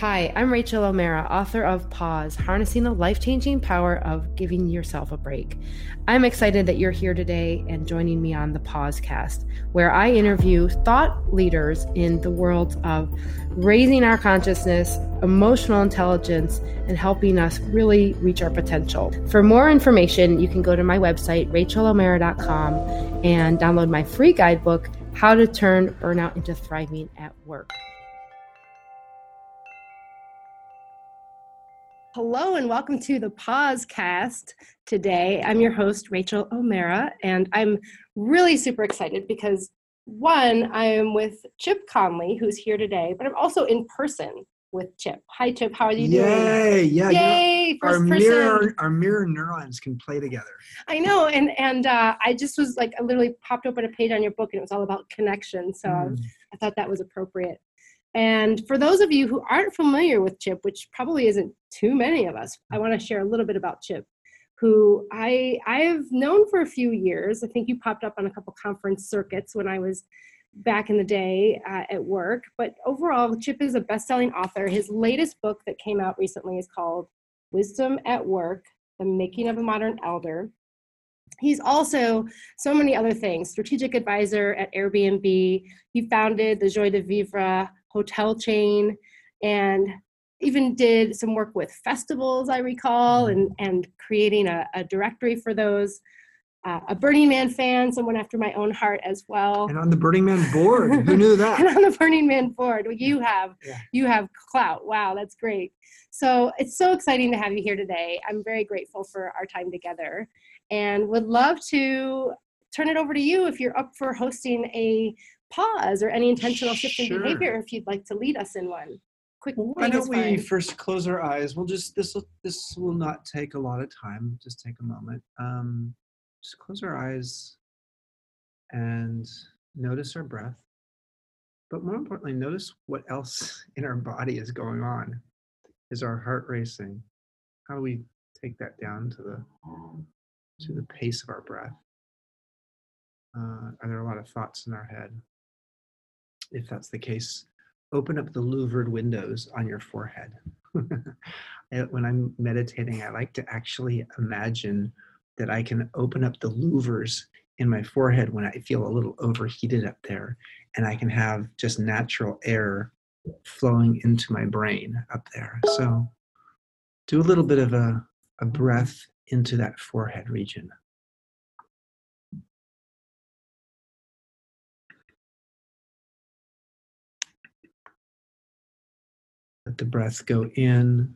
Hi, I'm Rachael O'Meara, author of Pause Harnessing the Life Changing Power of Giving Yourself a Break. I'm excited that you're here today and joining me on the Pausecast, where I interview thought leaders in the world of raising our consciousness, emotional intelligence, and helping us really reach our potential. For more information, you can go to my website, rachaelomeara.com, and download my free guidebook, How to Turn Burnout into Thriving at Work. Hello and welcome to the Pausecast today. I'm your host, Rachael O'Meara, and I'm really super excited because one, I am with Chip Conley, who's here today, but I'm also in person with Chip. Hi, Chip. How are you Yay, doing? Yay! Yeah. Yay! You know, first our person. mirror, our mirror neurons can play together. I know, and and uh, I just was like, I literally popped open a page on your book, and it was all about connection. So Mm. I thought that was appropriate. And for those of you who aren't familiar with Chip, which probably isn't too many of us, I want to share a little bit about Chip, who I I've known for a few years. I think you popped up on a couple conference circuits when I was back in the day uh, at work. But overall, Chip is a best-selling author. His latest book that came out recently is called Wisdom at Work: The Making of a Modern Elder. He's also so many other things strategic advisor at Airbnb. He founded the Joie de Vivre hotel chain and even did some work with festivals, I recall, and, and creating a, a directory for those. Uh, a Burning Man fan, someone after my own heart as well. And on the Burning Man board, who knew that? and on the Burning Man board, well, you have Yeah. you have clout. Wow, that's great. So it's so exciting to have you here today. I'm very grateful for our time together, and would love to turn it over to you if you're up for hosting a pause or any intentional shift in Sure. behavior. If you'd like to lead us in one, quick. Why don't we fine. first close our eyes? We'll just this will this will not take a lot of time. Just take a moment. Um, just close our eyes and notice our breath. But more importantly, notice what else in our body is going on. Is our heart racing? How do we take that down to the to the pace of our breath? Uh, are there a lot of thoughts in our head? If that's the case, open up the louvered windows on your forehead. When I'm meditating, I like to actually imagine that I can open up the louvers in my forehead when I feel a little overheated up there, and I can have just natural air flowing into my brain up there. So do a little bit of a, a breath into that forehead region. Let the breath go in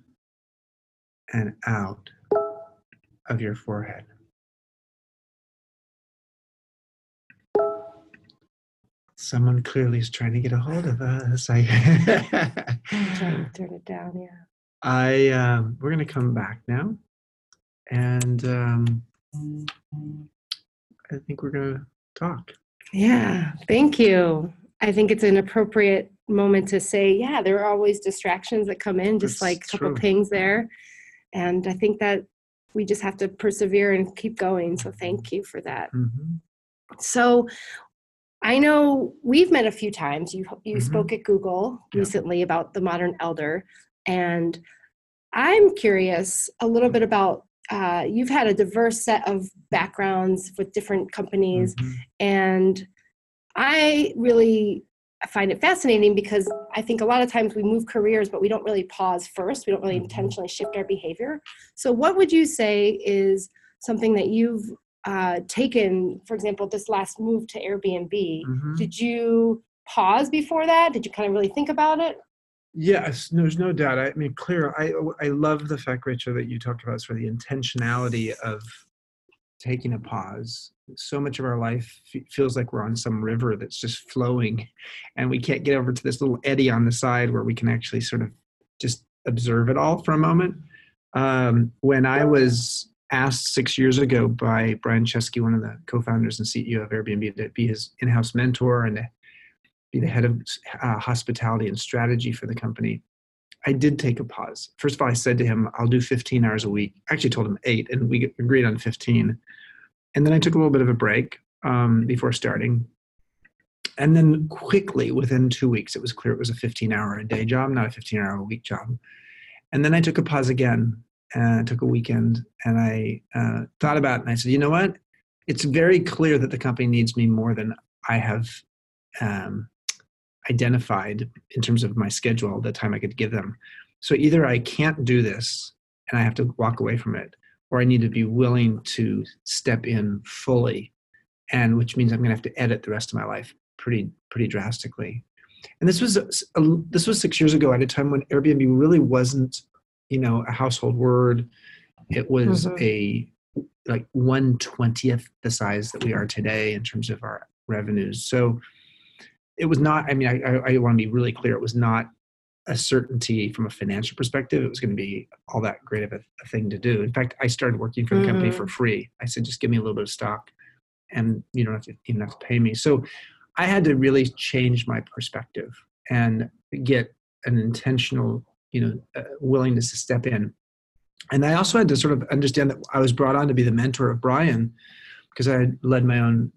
and out of your forehead. Someone clearly is trying to get a hold of us. I, Trying to turn it down. Yeah. I um, we're gonna come back now, and um, I think we're gonna talk. Yeah, thank you. I think it's an appropriate moment to say, yeah, there are always distractions that come in, just That's like a couple true. pings there. And I think that we just have to persevere and keep going. So thank you for that. Mhm. So I know we've met a few times. You you Mhm. spoke at Google Yeah. recently about the modern elder, and I'm curious a little bit about. Uh, you've had a diverse set of backgrounds with different companies, Mhm. and I really find it fascinating because I think a lot of times we move careers, but we don't really pause first. We don't really Mhm. intentionally shift our behavior. So, what would you say is something that you've uh, taken, for example, this last move to Airbnb? Mhm. Did you pause before that? Did you kind of really think about it? Yes, there's no doubt. I mean, clear. I I love the fact, Rachael, that you talked about sort of the intentionality of taking a pause. So much of our life feels like we're on some river that's just flowing, and we can't get over to this little eddy on the side where we can actually sort of just observe it all for a moment. Um, when I was asked six years ago by Brian Chesky, one of the co-founders and CEO of Airbnb, to be his in-house mentor and be the head of uh, hospitality and strategy for the company, I did take a pause. First of all, I said to him, I'll do 15 hours a week. I actually told him eight, and we agreed on 15. And then I took a little bit of a break um, before starting. and then quickly, within two weeks, it was clear it was a 15 hour a day job, not a 15 hour a week job. And then I took a pause again and took a weekend and I uh, thought about it and I said, you know what? It's very clear that the company needs me more than I have um, identified in terms of my schedule, the time I could give them. So either I can't do this and I have to walk away from it, or I need to be willing to step in fully, and which means I'm going to have to edit the rest of my life pretty pretty drastically. And this was a, this was six years ago at a time when Airbnb really wasn't, you know, a household word. It was mm-hmm. a like one twentieth the size that we are today in terms of our revenues. So it was not. I mean, I, I, I want to be really clear. It was not a certainty from a financial perspective. It was going to be all that great of a, a thing to do. In fact, I started working for the mm-hmm. company for free. I said, just give me a little bit of stock, and you don't have to even have to pay me. So I had to really change my perspective and get an intentional, you know, uh, willingness to step in. And I also had to sort of understand that I was brought on to be the mentor of Brian because I had led my own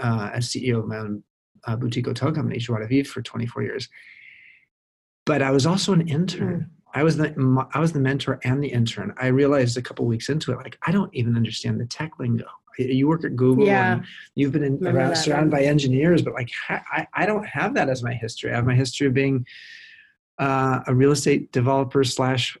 uh, as CEO of my own uh, boutique hotel company, Joie de Vivre, for 24 years. But I was also an intern. Mm. I was the I was the mentor and the intern. I realized a couple weeks into it, like I don't even understand the tech lingo. You work at Google, yeah. and you've been in, around, surrounded by engineers, but like I, I don't have that as my history. I have my history of being uh, a real estate developer slash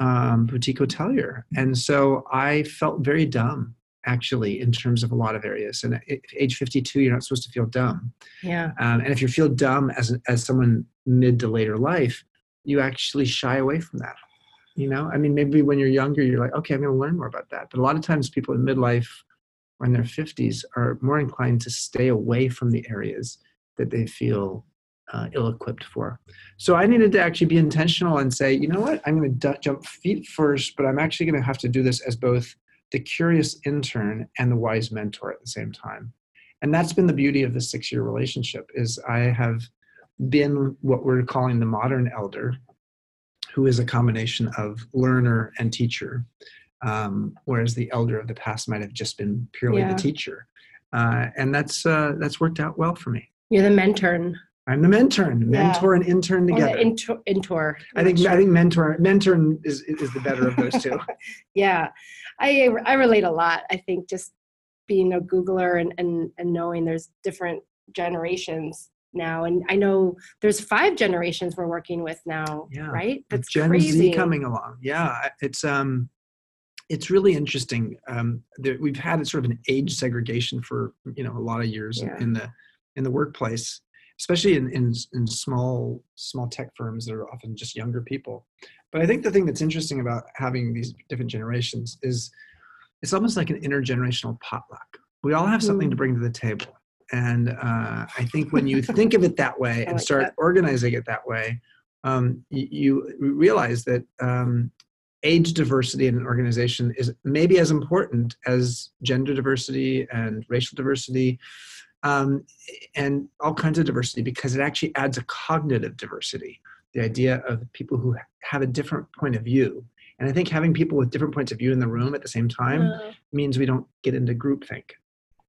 um, boutique hotelier, and so I felt very dumb actually in terms of a lot of areas. And at age 52 you're not supposed to feel dumb. Yeah. Um, and if you feel dumb as, as someone mid to later life you actually shy away from that you know? I mean maybe when you're younger you're like okay i'm going to learn more about that. But a lot of times people in midlife or in their 50s are more inclined to stay away from the areas that they feel uh, ill-equipped for. So i needed to actually be intentional and say you know what? I'm going to d- jump feet first but i'm actually going to have to do this as both the curious intern and the wise mentor at the same time. And that's been the beauty of the six year relationship is i have been what we're calling the modern elder who is a combination of learner and teacher um, whereas the elder of the past might have just been purely yeah. the teacher. Uh, and that's uh, that's worked out well for me. You're the mentor I'm the mentor, mentor yeah. and intern together. Intor, intor. I think sure. I think mentor mentor is is the better of those two. yeah, I I relate a lot. I think just being a Googler and and and knowing there's different generations now, and I know there's five generations we're working with now. Yeah, right. That's Gen crazy. Z coming along. Yeah, it's um, it's really interesting. Um, there, we've had sort of an age segregation for you know a lot of years yeah. in the in the workplace especially in, in, in small small tech firms that are often just younger people. But I think the thing that's interesting about having these different generations is it's almost like an intergenerational potluck. We all have something to mm. bring to the table. And uh, I think when you think of it that way and like start that. organizing it that way, um, you, you, realize that um, age diversity in an organization is maybe as important as gender diversity and racial diversity um, and all kinds of diversity because it actually adds a cognitive diversity the idea of people who have a different point of view and i think having people with different points of view in the room at the same time uh, means we don't get into groupthink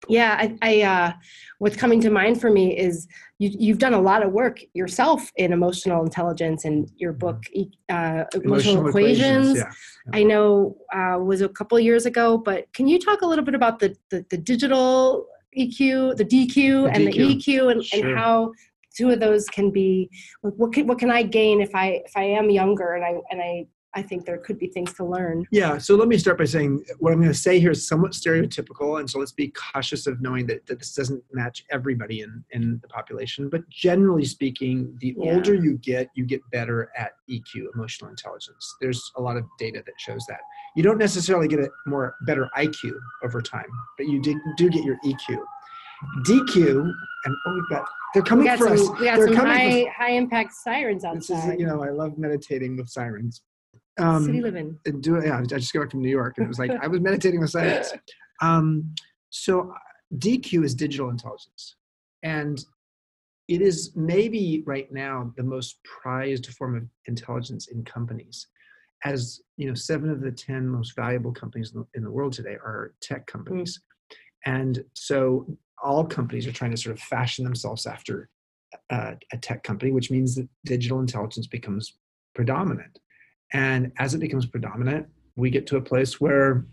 yeah i, I uh, what's coming to mind for me is you, you've done a lot of work yourself in emotional intelligence and your book uh, emotional, emotional, equations, equations yeah. Yeah. i know uh, was a couple years ago but can you talk a little bit about the, the, the digital EQ, the DQ, the and DQ. the EQ, and, sure. and how two of those can be. What can what can I gain if I if I am younger and I and I I think there could be things to learn. Yeah. So let me start by saying what I'm going to say here is somewhat stereotypical. And so let's be cautious of knowing that, that this doesn't match everybody in, in the population. But generally speaking, the yeah. older you get, you get better at EQ, emotional intelligence. There's a lot of data that shows that. You don't necessarily get a more better IQ over time, but you do, do get your EQ. DQ, and oh, we've got they're coming for some, us. We got they're some high, high impact sirens outside. This is, you know, I love meditating with sirens. Um, City living. Do yeah. I just got back from New York, and it was like I was meditating with science. Um, so DQ is digital intelligence, and it is maybe right now the most prized form of intelligence in companies. As you know, seven of the ten most valuable companies in the, in the world today are tech companies, mm. and so all companies are trying to sort of fashion themselves after uh, a tech company, which means that digital intelligence becomes predominant. And as it becomes predominant, we get to a place where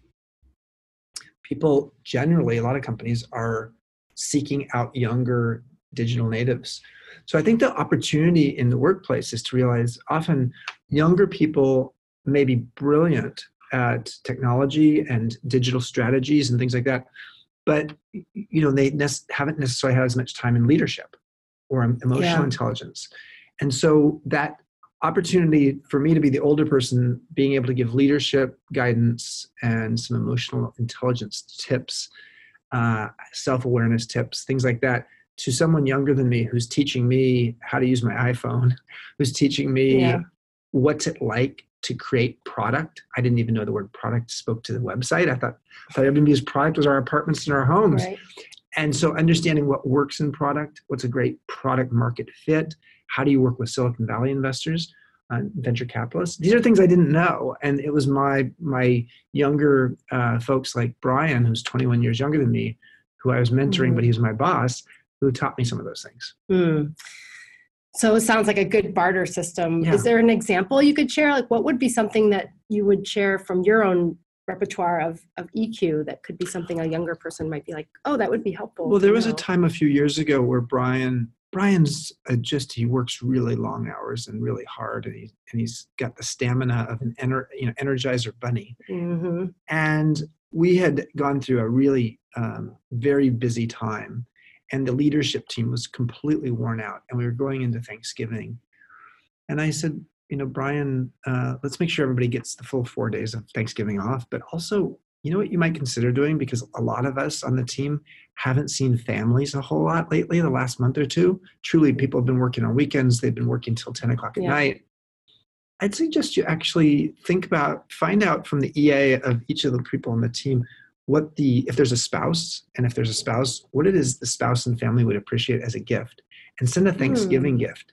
people generally, a lot of companies are seeking out younger digital natives. So I think the opportunity in the workplace is to realize often younger people may be brilliant at technology and digital strategies and things like that, but you know they ne- haven't necessarily had as much time in leadership or emotional yeah. intelligence. And so that opportunity for me to be the older person being able to give leadership guidance and some emotional intelligence tips uh, self-awareness tips things like that to someone younger than me who's teaching me how to use my iphone who's teaching me yeah. what's it like to create product i didn't even know the word product spoke to the website i thought i thought airbnb's product was our apartments and our homes right. And so understanding what works in product what's a great product market fit how do you work with silicon valley investors uh, venture capitalists these are things i didn't know and it was my my younger uh, folks like brian who's 21 years younger than me who i was mentoring mm-hmm. but he was my boss who taught me some of those things mm. so it sounds like a good barter system yeah. is there an example you could share like what would be something that you would share from your own repertoire of, of EQ that could be something a younger person might be like, oh, that would be helpful. Well, there was know. a time a few years ago where Brian Brian's just he works really long hours and really hard, and he and he's got the stamina of an ener, you know energizer bunny. Mm-hmm. And we had gone through a really um, very busy time, and the leadership team was completely worn out, and we were going into Thanksgiving. And I said, you know, Brian, uh, let's make sure everybody gets the full four days of Thanksgiving off, but also you know what you might consider doing? Because a lot of us on the team haven't seen families a whole lot lately the last month or two. Truly people have been working on weekends. They've been working till 10 o'clock at yeah. night. I'd suggest you actually think about find out from the ea of each of the people on the team what the if there's a spouse and if there's a spouse what it is the spouse and family would appreciate as a gift. And send a thanksgiving mm. gift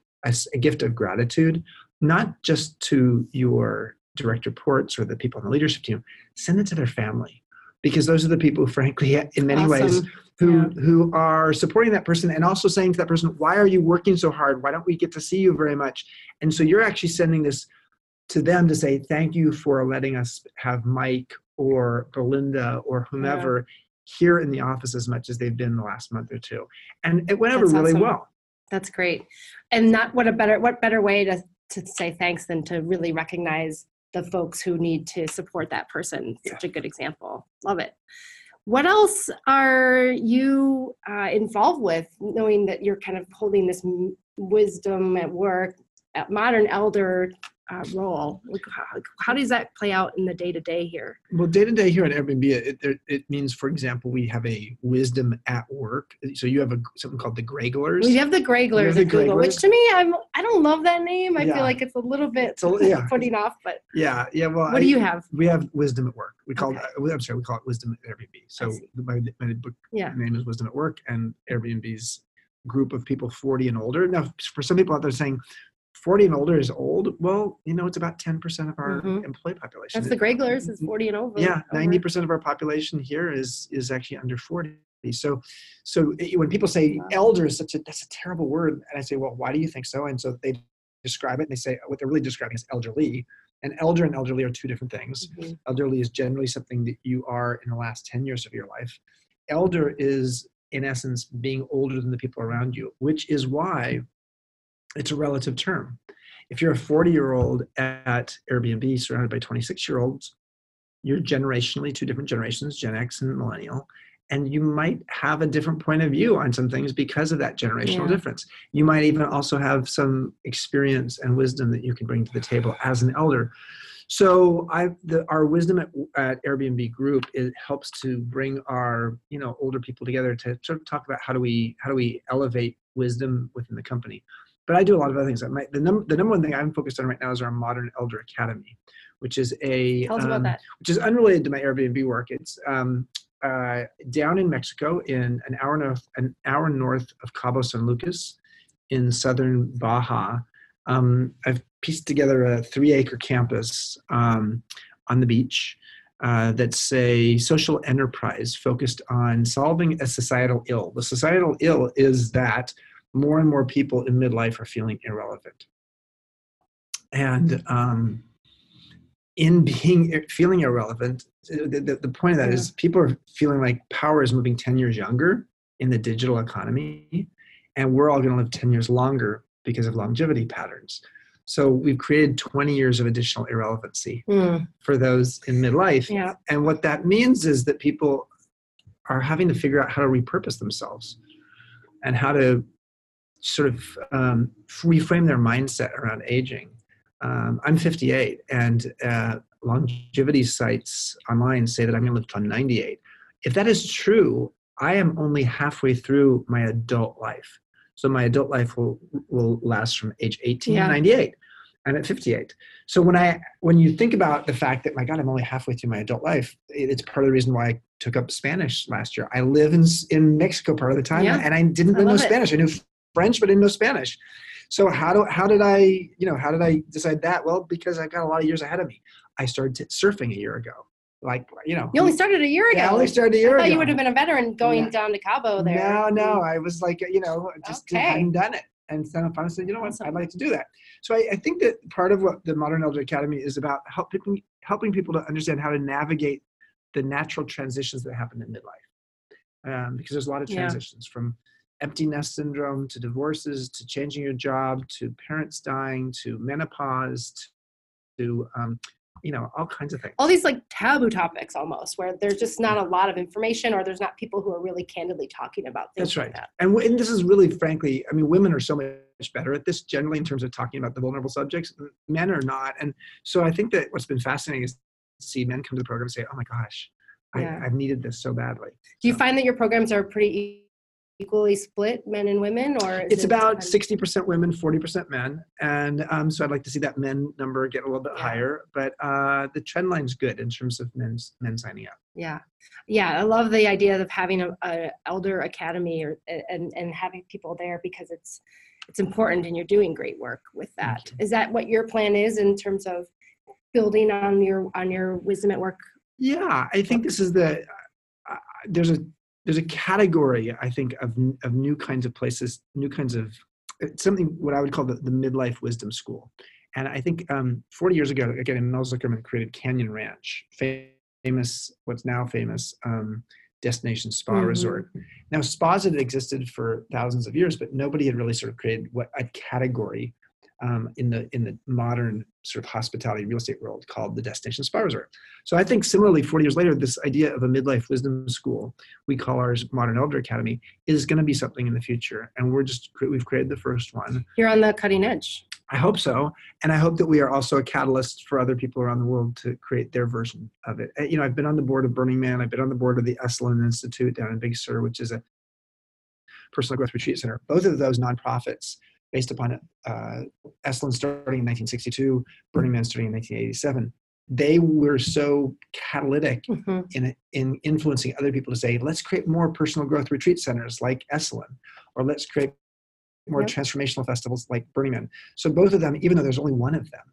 a gift of gratitude not just to your direct reports or the people on the leadership team, send it to their family because those are the people, who, frankly, in many awesome. ways, who yeah. who are supporting that person and also saying to that person, "Why are you working so hard? Why don't we get to see you very much?" And so you're actually sending this to them to say, "Thank you for letting us have Mike or Belinda or whomever." Yeah. Here in the office as much as they've been the last month or two, and it went over really awesome. well. That's great, and not what a better what better way to to say thanks than to really recognize the folks who need to support that person. Such a good example. Love it. What else are you uh, involved with, knowing that you're kind of holding this wisdom at work, at modern elder uh, role? How, how, does that play out in the day to day here? Well, day to day here at Airbnb, it, it, it, means, for example, we have a wisdom at work. So you have a something called the Greyglers. We have the Greyglers have the Google, Greyglers. which to me, I'm I don't love that name. I yeah. feel like it's a little bit a, yeah. putting off. But yeah, yeah. Well, what I, do you have? We have wisdom at work. We call okay. it. I'm sorry, we call it wisdom at Airbnb. So my, my book yeah. name is Wisdom at Work, and Airbnb's group of people 40 and older. Now, for some people out there saying, 40 and older is old. Well, you know, it's about 10% of our mm-hmm. employee population. That's the Greyglers is 40 and over. Yeah, 90% of our population here is is actually under 40. So, so when people say wow. elder is such a that's a terrible word, and I say, well, why do you think so? And so they describe it, and they say what they're really describing is elderly. And elder and elderly are two different things. Mm-hmm. Elderly is generally something that you are in the last 10 years of your life. Elder is in essence being older than the people around you, which is why it's a relative term. If you're a 40 year old at Airbnb surrounded by 26 year olds, you're generationally two different generations, Gen X and Millennial, and you might have a different point of view on some things because of that generational yeah. difference. You might even also have some experience and wisdom that you can bring to the table as an elder. So I, the, our wisdom at, at Airbnb Group it helps to bring our you know older people together to sort of talk about how do we how do we elevate wisdom within the company but I do a lot of other things. My, the, num- the number one thing I'm focused on right now is our Modern Elder Academy, which is a um, which is unrelated to my Airbnb work. It's um, uh, down in Mexico, in an hour north an hour north of Cabo San Lucas, in southern Baja. Um, I've pieced together a three acre campus um, on the beach. uh, that's a social enterprise focused on solving a societal ill. The societal ill is that more and more people in midlife are feeling irrelevant. And um, in being feeling irrelevant, the, the, the point of that yeah. is people are feeling like power is moving 10 years younger in the digital economy, and we're all going to live 10 years longer because of longevity patterns. So we've created 20 years of additional irrelevancy mm. for those in midlife. Yeah. And what that means is that people are having to figure out how to repurpose themselves and how to sort of um, reframe their mindset around aging. Um, I'm 58, and uh, longevity sites online say that I'm going to live till 98. If that is true, I am only halfway through my adult life. So my adult life will will last from age 18 yeah. to 98. I'm at 58. So when I when you think about the fact that my God, I'm only halfway through my adult life, it's part of the reason why I took up Spanish last year. I live in in Mexico part of the time, yeah. and I didn't I know it. Spanish. I knew French, but didn't know Spanish. So how do how did I you know how did I decide that? Well, because I got a lot of years ahead of me. I started surfing a year ago like you know you only started a year ago yeah, i only started a year I thought ago you would have been a veteran going yeah. down to cabo there no no i was like you know just okay. hadn't done it and then I said, you know what, awesome. I'd like to do that. So I, I, think that part of what the Modern Elder Academy is about helping helping people to understand how to navigate the natural transitions that happen in midlife, um, because there's a lot of transitions yeah. from empty nest syndrome to divorces to changing your job to parents dying to menopause to um, you know all kinds of things all these like taboo topics almost where there's just not a lot of information or there's not people who are really candidly talking about things that's right like that. and, and this is really frankly i mean women are so much better at this generally in terms of talking about the vulnerable subjects men are not and so i think that what's been fascinating is to see men come to the program and say oh my gosh yeah. I, have needed this so badly do you so. find that your programs are pretty equally split men and women or it's it about 60% women 40% men. And um, so i'd like to see that men number get a little bit yeah. higher. But uh, the trend line's good in terms of men's men signing up. Yeah. Yeah i love the idea of having a, a elder academy or and and having people there because it's it's important and you're doing great work with that. is that what your plan is in terms of building on your on your wisdom at work? Yeah i think this is the uh, there's a there's a category I think of of new kinds of places, new kinds of something what I would call the, the midlife wisdom school. And I think um, 40 years ago, again, Mel Zuckerman created Canyon Ranch, famous, what's now famous um, destination spa mm-hmm. resort. Now, spas had existed for thousands of years, but nobody had really sort of created what a category um, in the in the modern sort of hospitality real estate world called the destination spa resort. So I think similarly, 40 years later, this idea of a midlife wisdom school we call ours Modern Elder Academy is going to be something in the future, and we're just we've created the first one. You're on the cutting edge. I hope so, and I hope that we are also a catalyst for other people around the world to create their version of it. You know, I've been on the board of Burning Man. I've been on the board of the Esalen Institute down in Big Sur, which is a personal growth retreat center. Both of those nonprofits based upon uh, Esalen starting in 1962, Burning Man starting in 1987. They were so catalytic mm-hmm. in in influencing other people to say, let's create more personal growth retreat centers like Esalen, or let's create more yep. transformational festivals like Burning Man. So both of them, even though there's only one of them,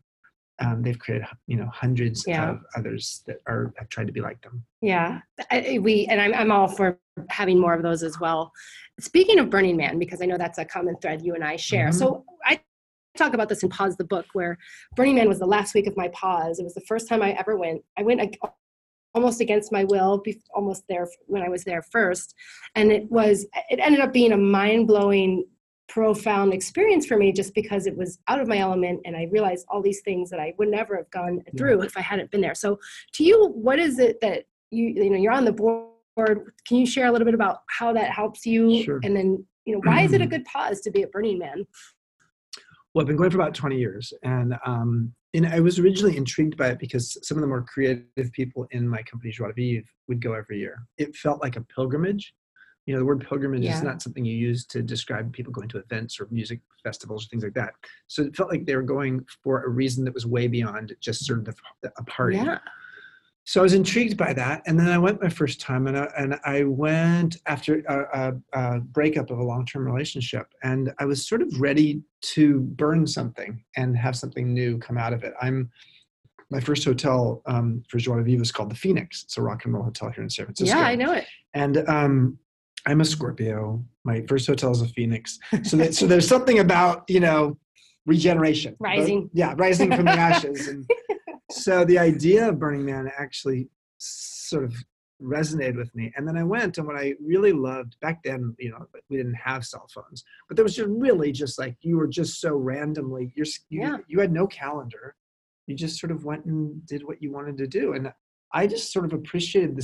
um, they've created you know hundreds yeah. of others that are have tried to be like them. Yeah, I, we and I'm I'm all for having more of those as well. Speaking of Burning Man, because I know that's a common thread you and I share. Mm-hmm. So I talk about this in Pause the Book, where Burning Man was the last week of my pause. It was the first time I ever went. I went almost against my will, almost there when I was there first, and it was. It ended up being a mind blowing profound experience for me just because it was out of my element and I realized all these things that I would never have gone through if I hadn't been there. So to you, what is it that you you know you're on the board can you share a little bit about how that helps you? Sure. And then, you know, why is it a good pause to be at Burning Man? Well, I've been going for about 20 years. And, um, and I was originally intrigued by it because some of the more creative people in my company, Joie de Vivre, would go every year. It felt like a pilgrimage. You know, the word pilgrimage yeah. is not something you use to describe people going to events or music festivals or things like that. So it felt like they were going for a reason that was way beyond just sort of the, a party. Yeah so I was intrigued by that, and then I went my first time, and I, and I went after a, a, a breakup of a long-term relationship, and I was sort of ready to burn something and have something new come out of it. I'm my first hotel um, for Joie de Vivre is called the Phoenix. It's a rock and roll hotel here in San Francisco. Yeah, I know it. And um, I'm a Scorpio. My first hotel is a Phoenix. So that, so there's something about you know regeneration, but- Rising. yeah, rising from the ashes. And so the idea of Burning Man actually sort of resonated with me. And then I went, and what I really loved back then, you know, we didn't have cell phones, but there was just really just like you were just so randomly. You're you, Yeah. you had no calendar. You just sort of went and did what you wanted to do, and I just sort of appreciated the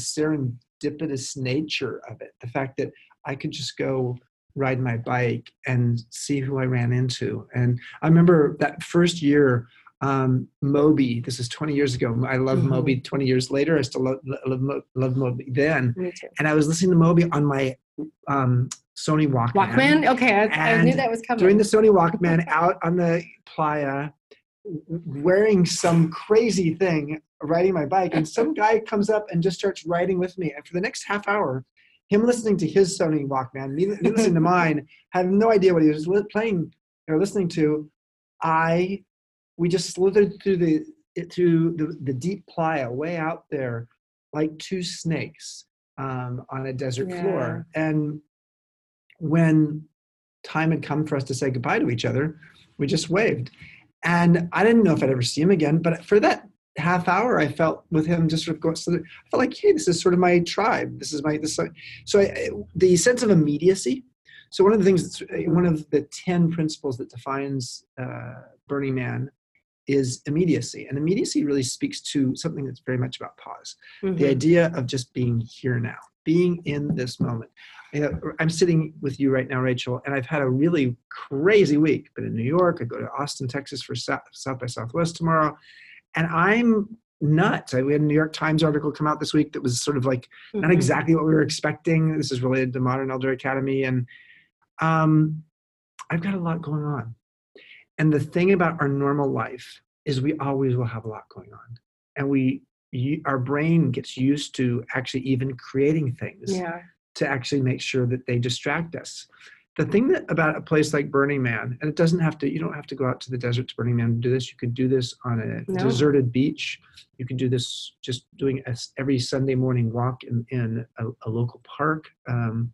serendipitous nature of it. The fact that I could just go ride my bike and see who I ran into. And I remember that first year, um, Moby, this is 20 years ago. I love Mhm. Moby 20 years later. I still love, love, love Moby then. Me too. And I was listening to Moby on my um, Sony Walkman. Walkman. Okay, I, I knew that was coming. During the Sony Walkman out on the playa, wearing some crazy thing, riding my bike, and some guy comes up and just starts riding with me. And for the next half hour, him listening to his Sony Walkman, me, me listening to mine, had no idea what he was playing or listening to. I, we just slithered through the it- through the, the deep playa way out there, like two snakes um, on a desert floor. And when time had come for us to say goodbye to each other, we just waved. And I didn't know if I'd ever see him again, but for that half hour, I felt with him just sort of going. So I felt like, hey, this is sort of my tribe. This is my this. Is So I, the sense of immediacy. So one of the things that's one of the ten principles that defines uh, Burning Man is immediacy, and immediacy really speaks to something that's very much about pause the Mhm. idea of just being here now, being in this moment. I'm sitting with you right now, Rachael, and I've had a really crazy week. Been in New York. I go to Austin, Texas for South, South by Southwest tomorrow, and I'm nuts. I, we had a New York Times article come out this week that was sort of like not Mhm. exactly what we were expecting. This is related to Modern Elder Academy, and um, I've got a lot going on. And the thing about our normal life is we always will have a lot going on, and we you, our brain gets used to actually even creating things Yeah. To actually make sure that they distract us. The thing that about a place like Burning Man, and it doesn't have to, you don't have to go out to the desert to Burning Man to do this. You could do this on a No. deserted beach. You could do this just doing a every Sunday morning walk in, in a, a local park. Um,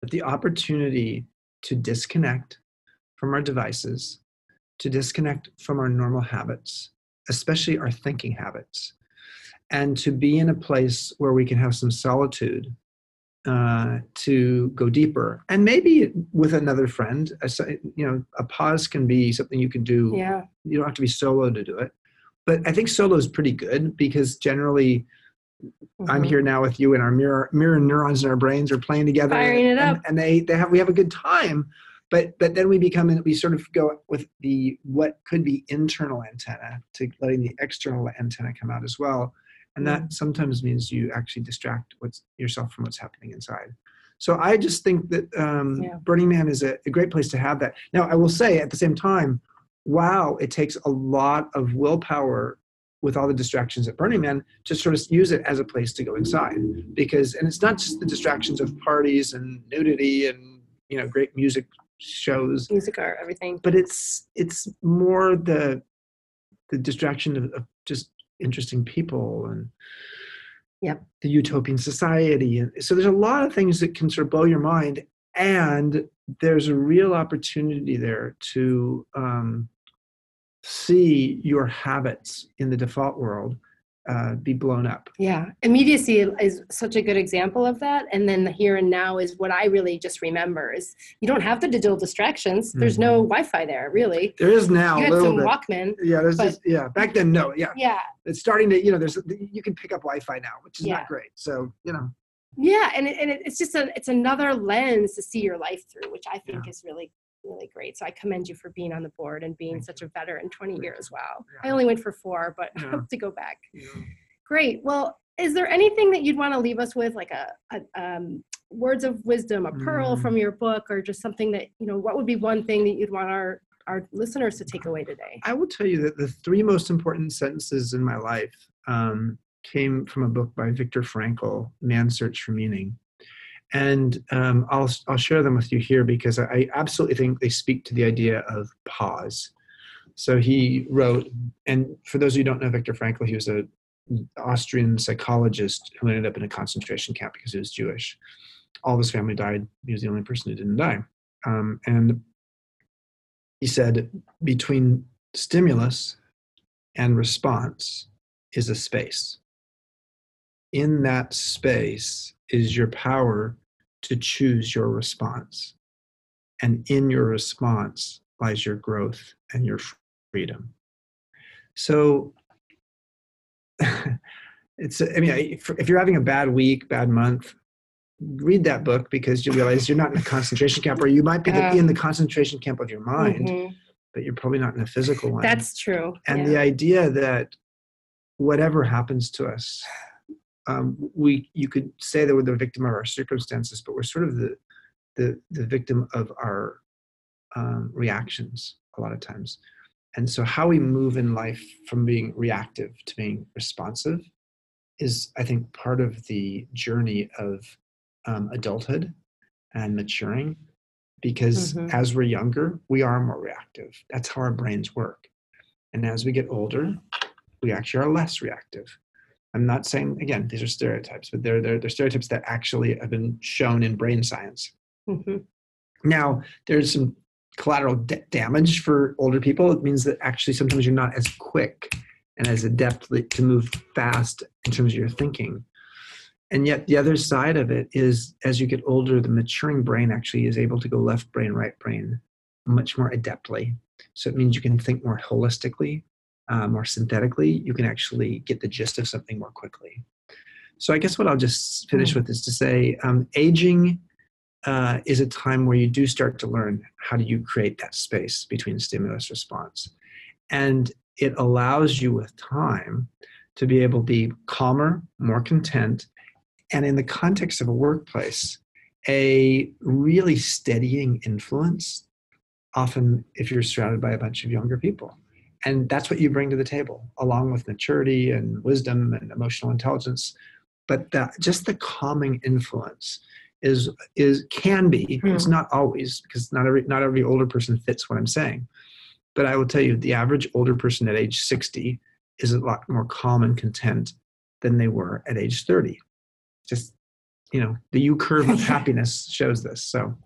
but the opportunity to disconnect from our devices, to disconnect from our normal habits, especially our thinking habits, and to be in a place where we can have some solitude uh, to go deeper and maybe with another friend a you know a pause can be something you can do Yeah. you don't have to be solo to do it but i think solo is pretty good because generally i'm Mhm. here now with you and our mirror mirror neurons in our brains are playing together Firing it and, up. and they they have we have a good time but but then we become we sort of go with the what could be internal antenna to letting the external antenna come out as well and that Mm. sometimes means you actually distract what's yourself from what's happening inside so i just think that um, Yeah. burning man is a, a great place to have that now i will say at the same time wow it takes a lot of willpower with all the distractions at burning man to sort of use it as a place to go inside because and it's not just the distractions of parties and nudity and you know great music shows Music or everything. but it's it's more the the distraction of, of just interesting people and Yep. the utopian society and so there's a lot of things that can sort of blow your mind and there's a real opportunity there to um, see your habits in the default world uh, be blown up Yeah, immediacy is such a good example of that. And then the here and now is what I really just remember is you don't have the digital distractions. There's no Wi-Fi there, really. there is now you a had little some bit Walkman. yeah there's but- just yeah back then no yeah Yeah, it's starting to you know there's you can pick up wi-fi now which is Yeah. not great so you know yeah, and it, and it, it's just a it's another lens to see your life through, which I think is really really great. So I commend you for being on the board and being Thank such a veteran 20 Thank years. Wow, I only went for four, but I hope to go back. you know. Great. Well, is there anything that you'd want to leave us with, like a, a um, words of wisdom, a pearl Mm. from your book, or just something that you know? What would be one thing that you'd want our our listeners to take away today? I will tell you that the three most important sentences in my life um, came from a book by Viktor Frankl, Man's Search for Meaning. And um, I'll, I'll share them with you here because I, absolutely think they speak to the idea of pause. So he wrote, and for those who don't know Viktor Frankl, he was a Austrian psychologist who ended up in a concentration camp because he was Jewish. All of his family died. He was the only person who didn't die. Um, and he said, between stimulus and response is a space. In that space is your power to choose your response. And in your response lies your growth and your freedom. So it's, I mean, if you're having a bad week, bad month, read that book because you realize you're not in a concentration camp, or you might be in the concentration camp of your mind, mm-hmm. but you're probably not in a physical one. That's true. And yeah. the idea that whatever happens to us, um, we you could say that we're the victim of our circumstances, but we're sort of the the, the victim of our um, reactions a lot of times. And so, how we move in life from being reactive to being responsive is, I think, part of the journey of um, adulthood and maturing. Because mm-hmm. as we're younger, we are more reactive. That's how our brains work. And as we get older, we actually are less reactive. I'm not saying again these are stereotypes, but they're they're, they're stereotypes that actually have been shown in brain science. Mm-hmm. Now, there's some collateral d- damage for older people. It means that actually sometimes you're not as quick and as adept to move fast in terms of your thinking. And yet, the other side of it is as you get older, the maturing brain actually is able to go left brain, right brain much more adeptly. So it means you can think more holistically, uh, more synthetically. You can actually get the gist of something more quickly. So I guess what I'll just finish mm. with is to say um, aging uh, is a time where you do start to learn how do you create that space between stimulus response and it allows you with time to be able to be calmer more content and in the context of a workplace a really steadying influence often if you're surrounded by a bunch of younger people and that's what you bring to the table along with maturity and wisdom and emotional intelligence. But that, just the calming influence is is can be mm. it's not always because not every not every older person fits what i'm saying. But i will tell you the average older person at age 60 is a lot more calm and content than they were at age 30 just you know the u curve of happiness shows this so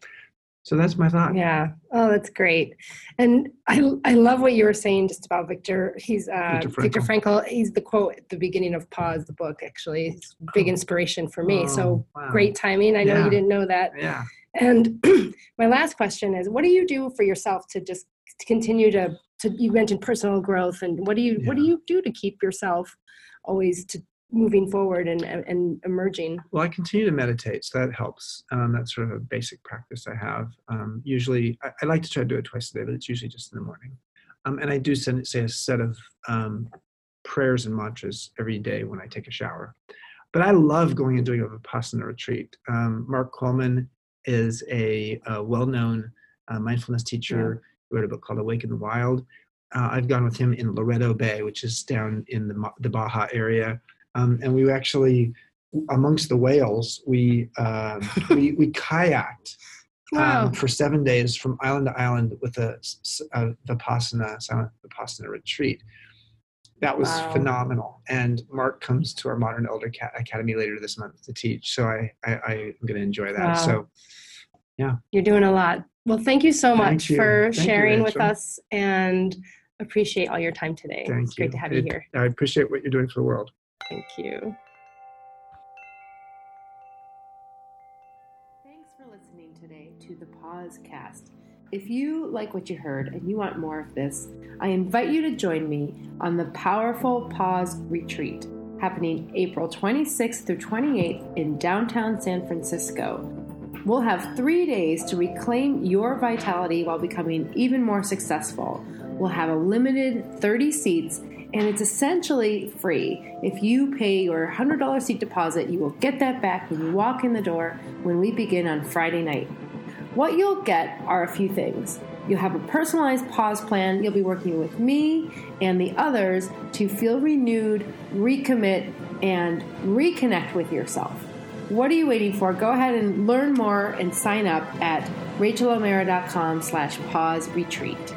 so that's my thought. Yeah. Oh that's great. And i i love what you were saying just about Viktor. He's uh Viktor Frankl, Viktor Frankl. He's the quote at the beginning of pause the book actually. It's big oh. inspiration for me. Oh, so wow. great timing. I know yeah. you didn't know that. Yeah. And my last question is what do you do for yourself to just to continue to to you mentioned personal growth and what do you yeah. what do you do to keep yourself always to moving forward and, and emerging? Well, I continue to meditate, so that helps. Um, that's sort of a basic practice I have. Um, usually, I, I, like to try to do it twice a day, but it's usually just in the morning. Um, and I do send, say a set of um, prayers and mantras every day when I take a shower. But I love going and doing a Vipassana retreat. Um, Mark Coleman is a, a well known uh, mindfulness teacher. Yeah. He wrote a book called Awake in the Wild. Uh, I've gone with him in Loreto Bay, which is down in the, the Baja area. Um, and we actually, amongst the whales, we um, we, we kayaked um, for seven days from island to island with a, a vipassana silent vipassana retreat. That was wow. phenomenal. And Mark comes to our Modern Elder cat Academy later this month to teach, so I, I am going to enjoy that. Wow. So, yeah, you're doing a lot. Well, thank you so much you. for thank sharing you, with us and appreciate all your time today. Thank it's great to have it, you here. I appreciate what you're doing for the world. Thank you. Thanks for listening today to the Pause Cast. If you like what you heard and you want more of this, I invite you to join me on the Powerful Pause Retreat happening April 26th through 28th in downtown San Francisco. We'll have three days to reclaim your vitality while becoming even more successful. We'll have a limited 30 seats and it's essentially free. If you pay your $100 seat deposit, you will get that back when you walk in the door when we begin on Friday night. What you'll get are a few things. You'll have a personalized pause plan. You'll be working with me and the others to feel renewed, recommit, and reconnect with yourself. What are you waiting for? Go ahead and learn more and sign up at rachaelomeara.com slash pause retreat.